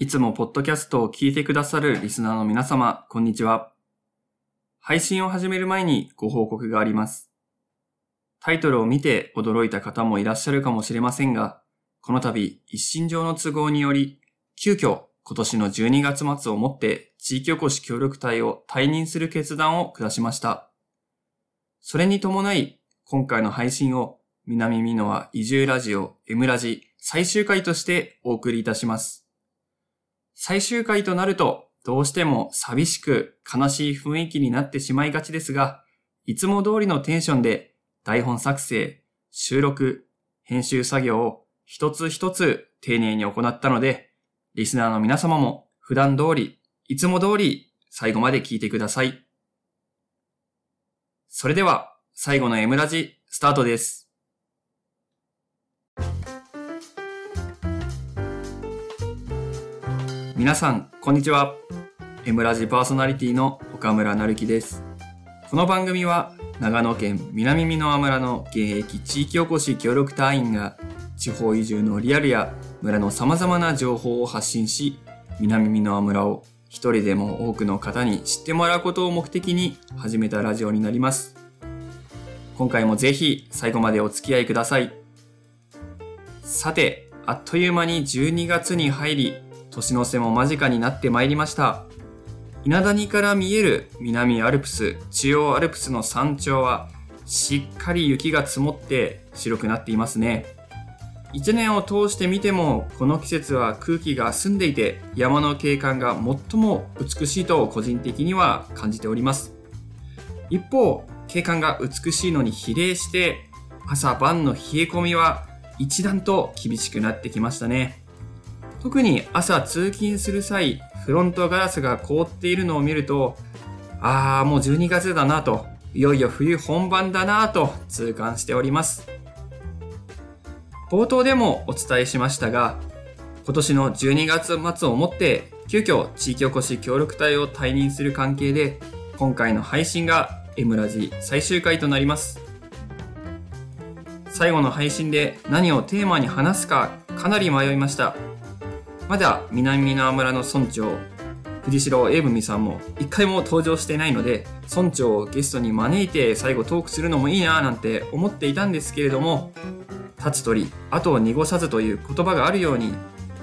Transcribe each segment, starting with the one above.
いつもポッドキャストを聞いてくださるリスナーの皆様、こんにちは。配信を始める前にご報告があります。タイトルを見て驚いた方もいらっしゃるかもしれませんが、この度、一身上の都合により、急遽今年の12月末をもって地域おこし協力隊を退任する決断を下しました。それに伴い、今回の配信を南美濃は移住ラジオ M ラジ最終回としてお送りいたします。最終回となると、どうしても寂しく悲しい雰囲気になってしまいがちですが、いつも通りのテンションで台本作成、収録、編集作業を一つ一つ丁寧に行ったので、リスナーの皆様も普段通り、いつも通り最後まで聞いてください。それでは最後の M ラジスタートです。皆さん、こんにちは。エムラジパーソナリティの岡村成樹です。この番組は、長野県南美濃村の現役地域おこし協力隊員が、地方移住のリアルや村の様々な情報を発信し、南美濃村を一人でも多くの方に知ってもらうことを目的に始めたラジオになります。今回もぜひ最後までお付き合いください。さて、あっという間に12月に入り、年の瀬も間近になってまいりました。稲谷から見える南アルプス、中央アルプスの山頂はしっかり雪が積もって白くなっていますね。一年を通して見てもこの季節は空気が澄んでいて山の景観が最も美しいと個人的には感じております。一方、景観が美しいのに比例して朝晩の冷え込みは一段と厳しくなってきましたね。特に朝通勤する際、フロントガラスが凍っているのを見ると、ああ、もう12月だなと、いよいよ冬本番だなと痛感しております。冒頭でもお伝えしましたが、今年の12月末をもって、急遽地域おこし協力隊を退任する関係で、今回の配信が M ラジ最終回となります。最後の配信で何をテーマに話すかかなり迷いました。まだ南の村の村長、藤代英文さんも一回も登場してないので、村長をゲストに招いて最後トークするのもいいななんて思っていたんですけれども、立つ鳥、後を濁さずという言葉があるように、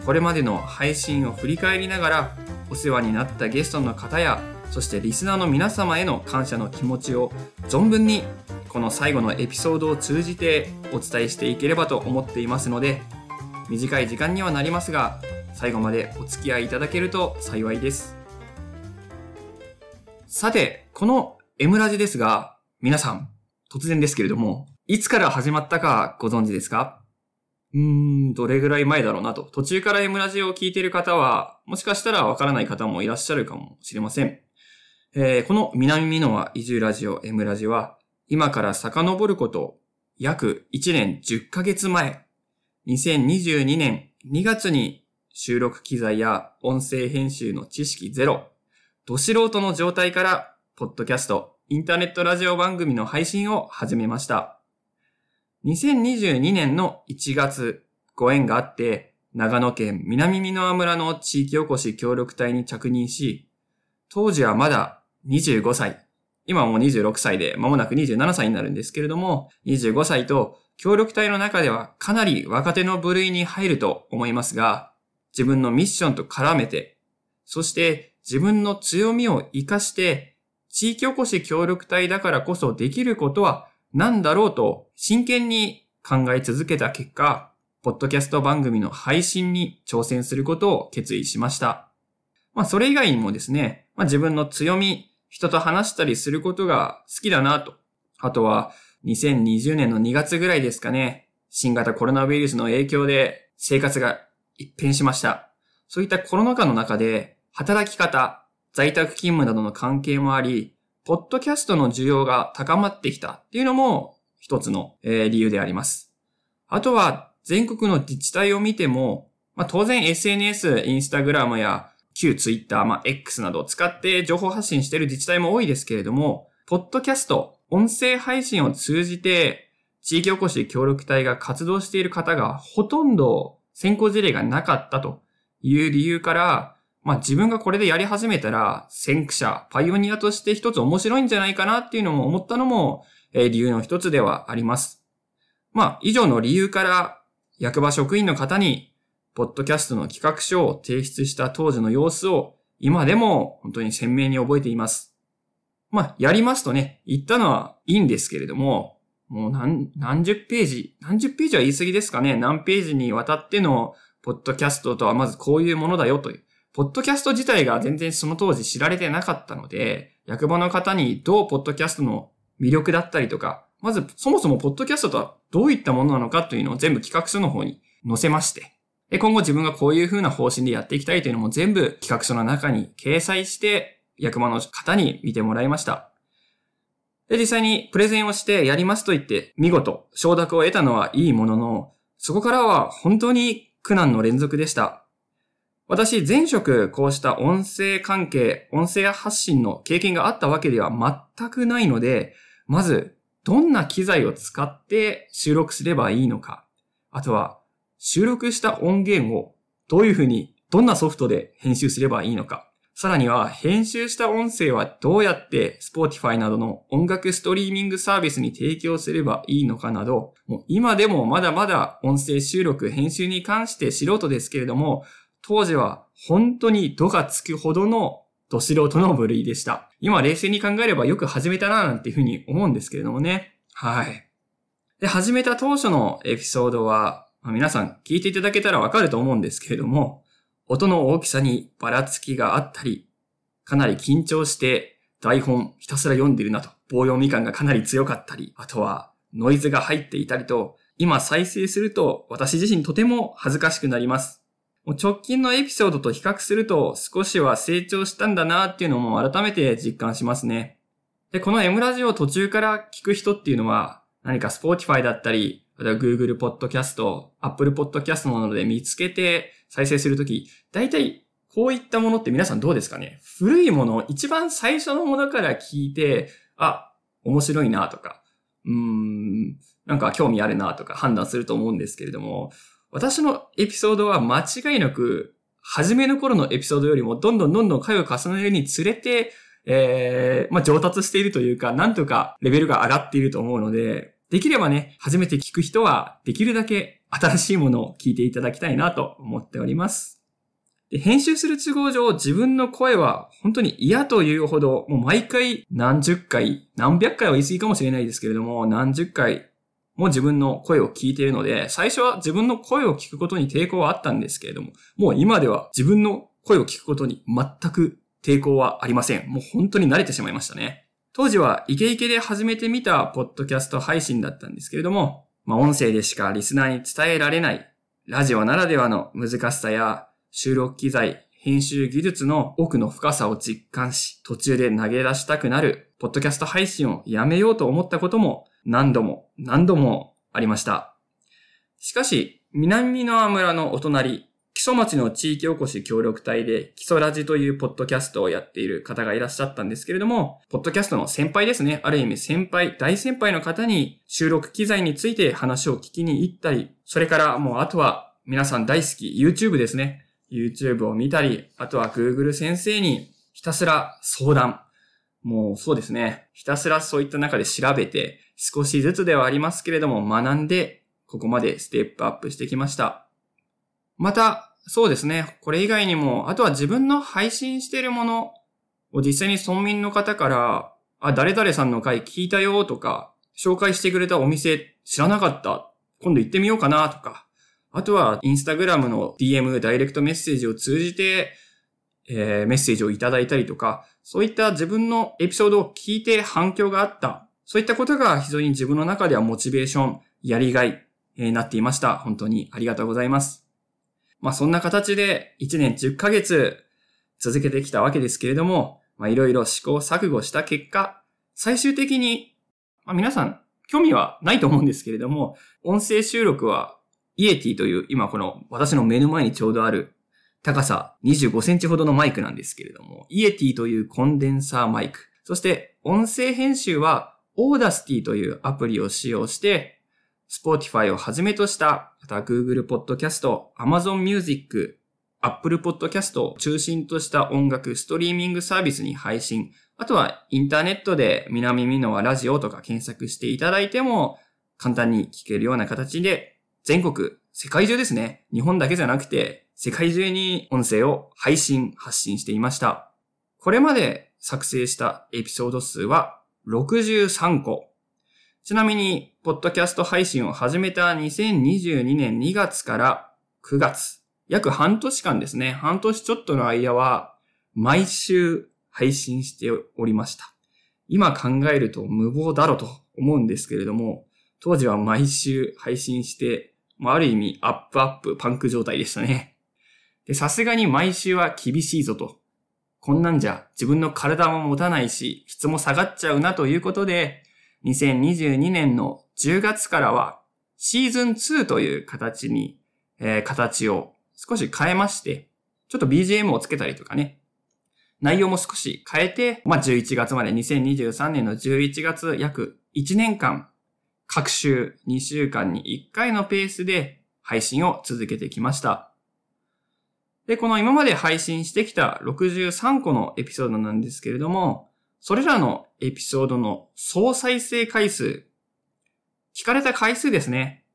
これまでの配信を振り返りながら、お世話になったゲストの方や、そしてリスナーの皆様への感謝の気持ちを存分にこの最後のエピソードを通じてお伝えしていければと思っていますので、短い時間にはなりますが、最後までお付き合いいただけると幸いです。さて、この M ラジですが、皆さん、突然ですけれども、いつから始まったかご存知ですか？うーん、どれぐらい前だろうなと。途中から M ラジを聞いている方は、もしかしたらわからない方もいらっしゃるかもしれません。えー、この南美濃は移住ラジオ M ラジは、今から遡ること、約1年10ヶ月前、2022年2月に収録機材や音声編集の知識ゼロ、ど素人の状態から、ポッドキャスト、インターネットラジオ番組の配信を始めました。2022年の1月、ご縁があって、長野県南美濃村の地域おこし協力隊に着任し、当時はまだ25歳、今もう26歳で間もなく27歳になるんですけれども、25歳と協力隊の中ではかなり若手の部類に入ると思いますが、自分のミッションと絡めて、そして自分の強みを活かして、地域おこし協力隊だからこそできることは何だろうと真剣に考え続けた結果、ポッドキャスト番組の配信に挑戦することを決意しました。まあそれ以外にもですね、まあ自分の強み、人と話したりすることが好きだなと。あとは2020年の2月ぐらいですかね、新型コロナウイルスの影響で生活が一変しました。そういったコロナ禍の中で、働き方、在宅勤務などの関係もあり、ポッドキャストの需要が高まってきたっていうのも一つの、理由であります。あとは、全国の自治体を見ても、まあ、当然 SNS、インスタグラムや旧ツイッター、まあ、X などを使って情報発信している自治体も多いですけれども、ポッドキャスト、音声配信を通じて、地域おこし協力隊が活動している方がほとんど先行事例がなかったという理由から、まあ自分がこれでやり始めたら、先駆者、パイオニアとして一つ面白いんじゃないかなっていうのも思ったのも、え、理由の一つではあります。まあ以上の理由から、役場職員の方に、ポッドキャストの企画書を提出した当時の様子を今でも本当に鮮明に覚えています。まあ、やりますとね、言ったのはいいんですけれども、もう何、何十ページ、何十ページは言い過ぎですかね。何ページにわたっての、ポッドキャストとはまずこういうものだよという。ポッドキャスト自体が全然その当時知られてなかったので、役場の方にどうポッドキャストの魅力だったりとか、まずそもそもポッドキャストとはどういったものなのかというのを全部企画書の方に載せまして、で今後自分がこういう風な方針でやっていきたいというのも全部企画書の中に掲載して役場の方に見てもらいました。で、実際にプレゼンをしてやりますと言って、見事承諾を得たのはいいものの、そこからは本当に苦難の連続でした。私、前職こうした音声関係、音声発信の経験があったわけでは全くないので、まず、どんな機材を使って収録すればいいのか、あとは、収録した音源をどういうふうに、どんなソフトで編集すればいいのか、さらには、編集した音声はどうやって Spotify などの音楽ストリーミングサービスに提供すればいいのかなど、もう今でもまだまだ音声収録、編集に関して素人ですけれども、当時は本当に度がつくほどのど素人の部類でした。今冷静に考えればよく始めたななんていうふうに思うんですけれどもね。はい。で、始めた当初のエピソードは、まあ、皆さん聞いていただけたらわかると思うんですけれども、音の大きさにばらつきがあったり、かなり緊張して台本ひたすら読んでるなと、棒読み感がかなり強かったり、あとはノイズが入っていたりと、今再生すると私自身とても恥ずかしくなります。直近のエピソードと比較すると少しは成長したんだなっていうのも改めて実感しますね。で、この M ラジオを途中から聞く人っていうのは何か Spotify だったり、あとは Google Podcast、Apple Podcast などで見つけて再生するとき、大体こういったものって皆さんどうですかね？古いもの、一番最初のものから聞いて、あ、面白いなとか、うーん、なんか興味あるなとか判断すると思うんですけれども、私のエピソードは間違いなく、初めの頃のエピソードよりもどんどんどんどん回を重ねるにつれて、えー、まあ、上達しているというか、なんとかレベルが上がっていると思うので、できればね、初めて聞く人は、できるだけ新しいものを聞いていただきたいなと思っております。で編集する都合上、自分の声は本当に嫌というほど、もう毎回何十回、何百回は言い過ぎかもしれないですけれども、何十回も自分の声を聞いているので、最初は自分の声を聞くことに抵抗はあったんですけれども、もう今では自分の声を聞くことに全く抵抗はありません。もう本当に慣れてしまいましたね。当時はイケイケで始めてみたポッドキャスト配信だったんですけれども、まあ音声でしかリスナーに伝えられないラジオならではの難しさや収録機材、編集技術の奥の深さを実感し、途中で投げ出したくなるポッドキャスト配信をやめようと思ったことも何度も何度もありました。しかし、南の村のお隣、木曽町の地域おこし協力隊で、木曽ラジというポッドキャストをやっている方がいらっしゃったんですけれども、ポッドキャストの先輩ですね。ある意味先輩、大先輩の方に収録機材について話を聞きに行ったり、それからもうあとは皆さん大好き YouTube ですね。YouTube を見たり、あとは Google 先生にひたすら相談。もうそうですね。ひたすらそういった中で調べて、少しずつではありますけれども学んで、ここまでステップアップしてきました。また、そうですね。これ以外にも、あとは自分の配信してるものを実際に村民の方から、あ、誰々さんの回聞いたよとか、紹介してくれたお店知らなかった。今度行ってみようかなとか、あとはインスタグラムの DM、ダイレクトメッセージを通じて、えー、メッセージをいただいたりとか、そういった自分のエピソードを聞いて反響があった。そういったことが非常に自分の中ではモチベーション、やりがい、えー、なっていました。本当にありがとうございます。まあそんな形で1年10ヶ月続けてきたわけですけれども、まあいろいろ試行錯誤した結果、最終的に、まあ皆さん興味はないと思うんですけれども、音声収録はイエティという今この私の目の前にちょうどある高さ25センチほどのマイクなんですけれども、イエティというコンデンサーマイク、そして音声編集はオーダースティというアプリを使用して、Spotify をはじめとした、また Google Podcast、Amazon Music、Apple Podcast を中心とした音楽ストリーミングサービスに配信。あとはインターネットで南美濃はラジオとか検索していただいても簡単に聞けるような形で全国、世界中ですね。日本だけじゃなくて世界中に音声を配信、発信していました。これまで作成したエピソード数は63個。ちなみに、ポッドキャスト配信を始めた2022年2月から9月、約半年間ですね、半年ちょっとの間は、毎週配信しておりました。今考えると無謀だろと思うんですけれども、当時は毎週配信して、ある意味アップアップパンク状態でしたね。で、さすがに毎週は厳しいぞと。こんなんじゃ自分の体も持たないし、質も下がっちゃうなということで、2022年の10月からはシーズン2という形に、えー、形を少し変えまして、ちょっと BGM をつけたりとかね、内容も少し変えて、まあ、11月まで2023年の11月約1年間、各週2週間に1回のペースで配信を続けてきました。で、この今まで配信してきた63個のエピソードなんですけれども、それらのエピソードの総再生回数、聞かれた回数ですね。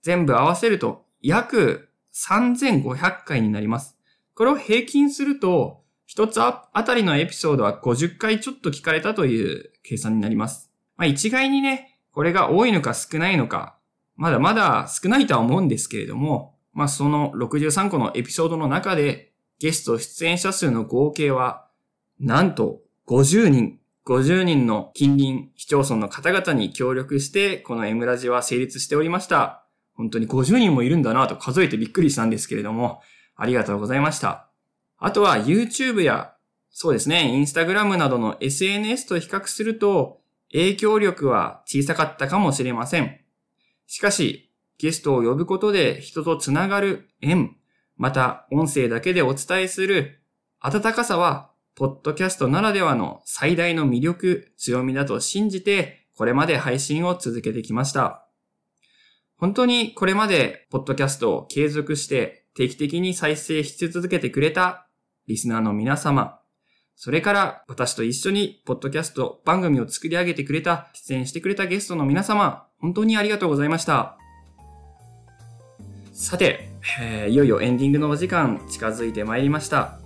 全部合わせると約3500回になります。これを平均すると、一つあたりのエピソードは50回ちょっと聞かれたという計算になります。まあ一概にね、これが多いのか少ないのか、まだまだ少ないとは思うんですけれども、まあその63個のエピソードの中でゲスト出演者数の合計は、なんと50人、50人の近隣市町村の方々に協力して、この M ラジは成立しておりました。本当に50人もいるんだなと数えてびっくりしたんですけれども、ありがとうございました。あとは YouTube や、そうですね、Instagram などの SNS と比較すると、影響力は小さかったかもしれません。しかし、ゲストを呼ぶことで人とつながる縁、また音声だけでお伝えする温かさはポッドキャストならではの最大の魅力、強みだと信じて、これまで配信を続けてきました。本当にこれまで、ポッドキャストを継続して定期的に再生し続けてくれたリスナーの皆様、それから私と一緒にポッドキャスト番組を作り上げてくれた、出演してくれたゲストの皆様、本当にありがとうございました。さて、えー、いよいよエンディングのお時間近づいてまいりました。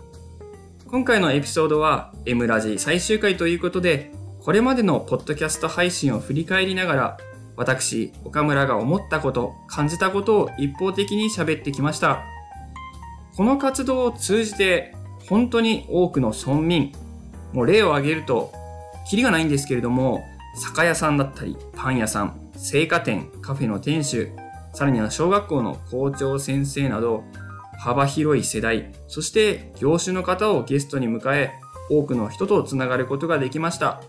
今回のエピソードは M ラジ最終回ということで、これまでのポッドキャスト配信を振り返りながら、私、岡村が思ったこと、感じたことを一方的に喋ってきました。この活動を通じて、本当に多くの村民、もう例を挙げると、キリがないんですけれども、酒屋さんだったり、パン屋さん、青果店、カフェの店主、さらには小学校の校長先生など、幅広い世代、そして業種の方をゲストに迎え、多くの人とつながることができました。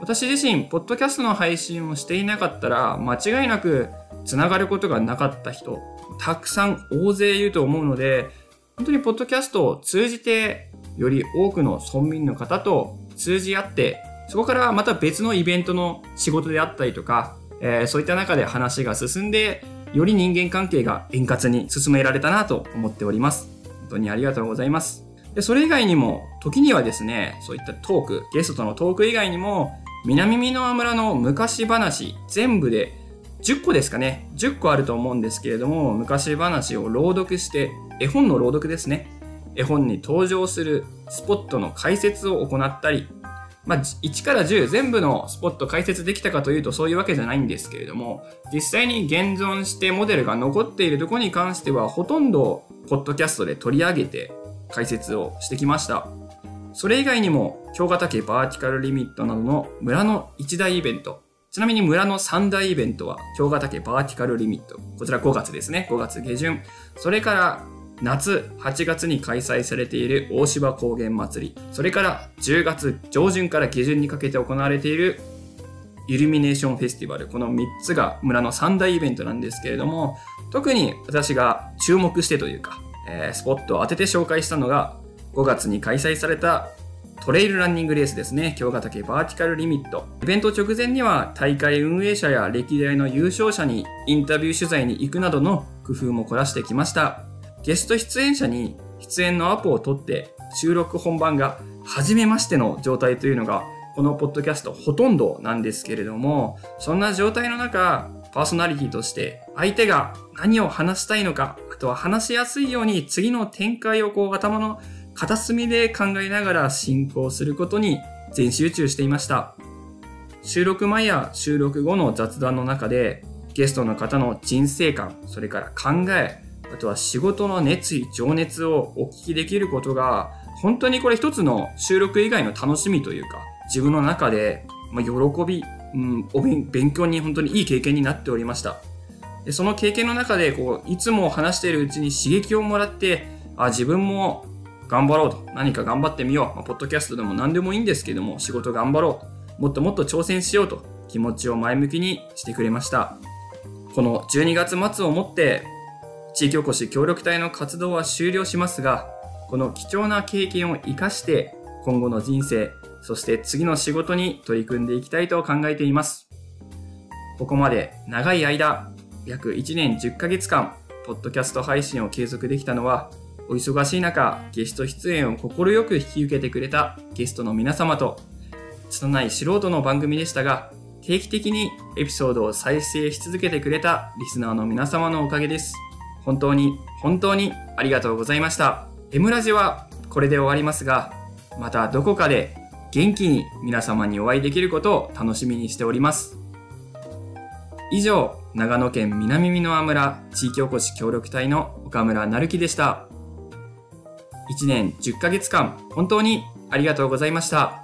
私自身、ポッドキャストの配信をしていなかったら、間違いなくつながることがなかった人、たくさん大勢いると思うので、本当にポッドキャストを通じて、より多くの村民の方と通じ合って、そこからまた別のイベントの仕事であったりとか、えー、そういった中で話が進んで、より人間関係が円滑に進められたなと思っております。本当にありがとうございます。で、それ以外にも、時にはですね、そういったトーク、ゲストとのトーク以外にも、南美濃村の昔話、全部で10個ですかね。10個あると思うんですけれども、昔話を朗読して、絵本の朗読ですね。絵本に登場するスポットの解説を行ったり、まあ、1から10全部のスポット解説できたかというとそういうわけじゃないんですけれども、実際に現存してモデルが残っているとこに関しては、ほとんどポッドキャストで取り上げて解説をしてきました。それ以外にも、京ヶ岳バーティカルリミットなどの村の一大イベント、ちなみに村の三大イベントは、京ヶ岳バーティカルリミット。こちら5月ですね。5月下旬。それから、夏8月に開催されている大芝高原祭り、それから10月上旬から下旬にかけて行われているイルミネーションフェスティバル、この3つが村の3大イベントなんですけれども、特に私が注目してというか、えー、スポットを当てて紹介したのが、5月に開催されたトレイルランニングレースですね。京ヶ岳バーティカルリミット。イベント直前には大会運営者や歴代の優勝者にインタビュー取材に行くなどの工夫も凝らしてきました。ゲスト出演者に出演のアポを取って収録本番が初めましての状態というのがこのポッドキャストほとんどなんですけれども、そんな状態の中、パーソナリティとして相手が何を話したいのか、あとは話しやすいように次の展開をこう頭の片隅で考えながら進行することに全集中していました。収録前や収録後の雑談の中でゲストの方の人生観、それから考え、あとは仕事の熱意、情熱をお聞きできることが本当にこれ一つの収録以外の楽しみというか自分の中で、ま喜び、うん、お勉強に本当にいい経験になっておりました。でその経験の中でこういつも話しているうちに刺激をもらってあ自分も頑張ろうと。何か頑張ってみよう。まあ、ポッドキャストでも何でもいいんですけども、仕事頑張ろう。もっともっと挑戦しようと気持ちを前向きにしてくれました。この12月末をもって、地域おこし協力隊の活動は終了しますが、この貴重な経験を活かして、今後の人生、そして次の仕事に取り組んでいきたいと考えています。ここまで長い間、約1年10ヶ月間、ポッドキャスト配信を継続できたのは、お忙しい中、ゲスト出演を快く引き受けてくれたゲストの皆様と、拙い素人の番組でしたが、定期的にエピソードを再生し続けてくれたリスナーの皆様のおかげです。本当に、本当にありがとうございました。M ラジはこれで終わりますが、またどこかで元気に皆様にお会いできることを楽しみにしております。以上、長野県南美濃村地域おこし協力隊の岡村成樹でした。1年10ヶ月間、本当にありがとうございました。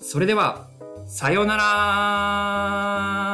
それでは、さようなら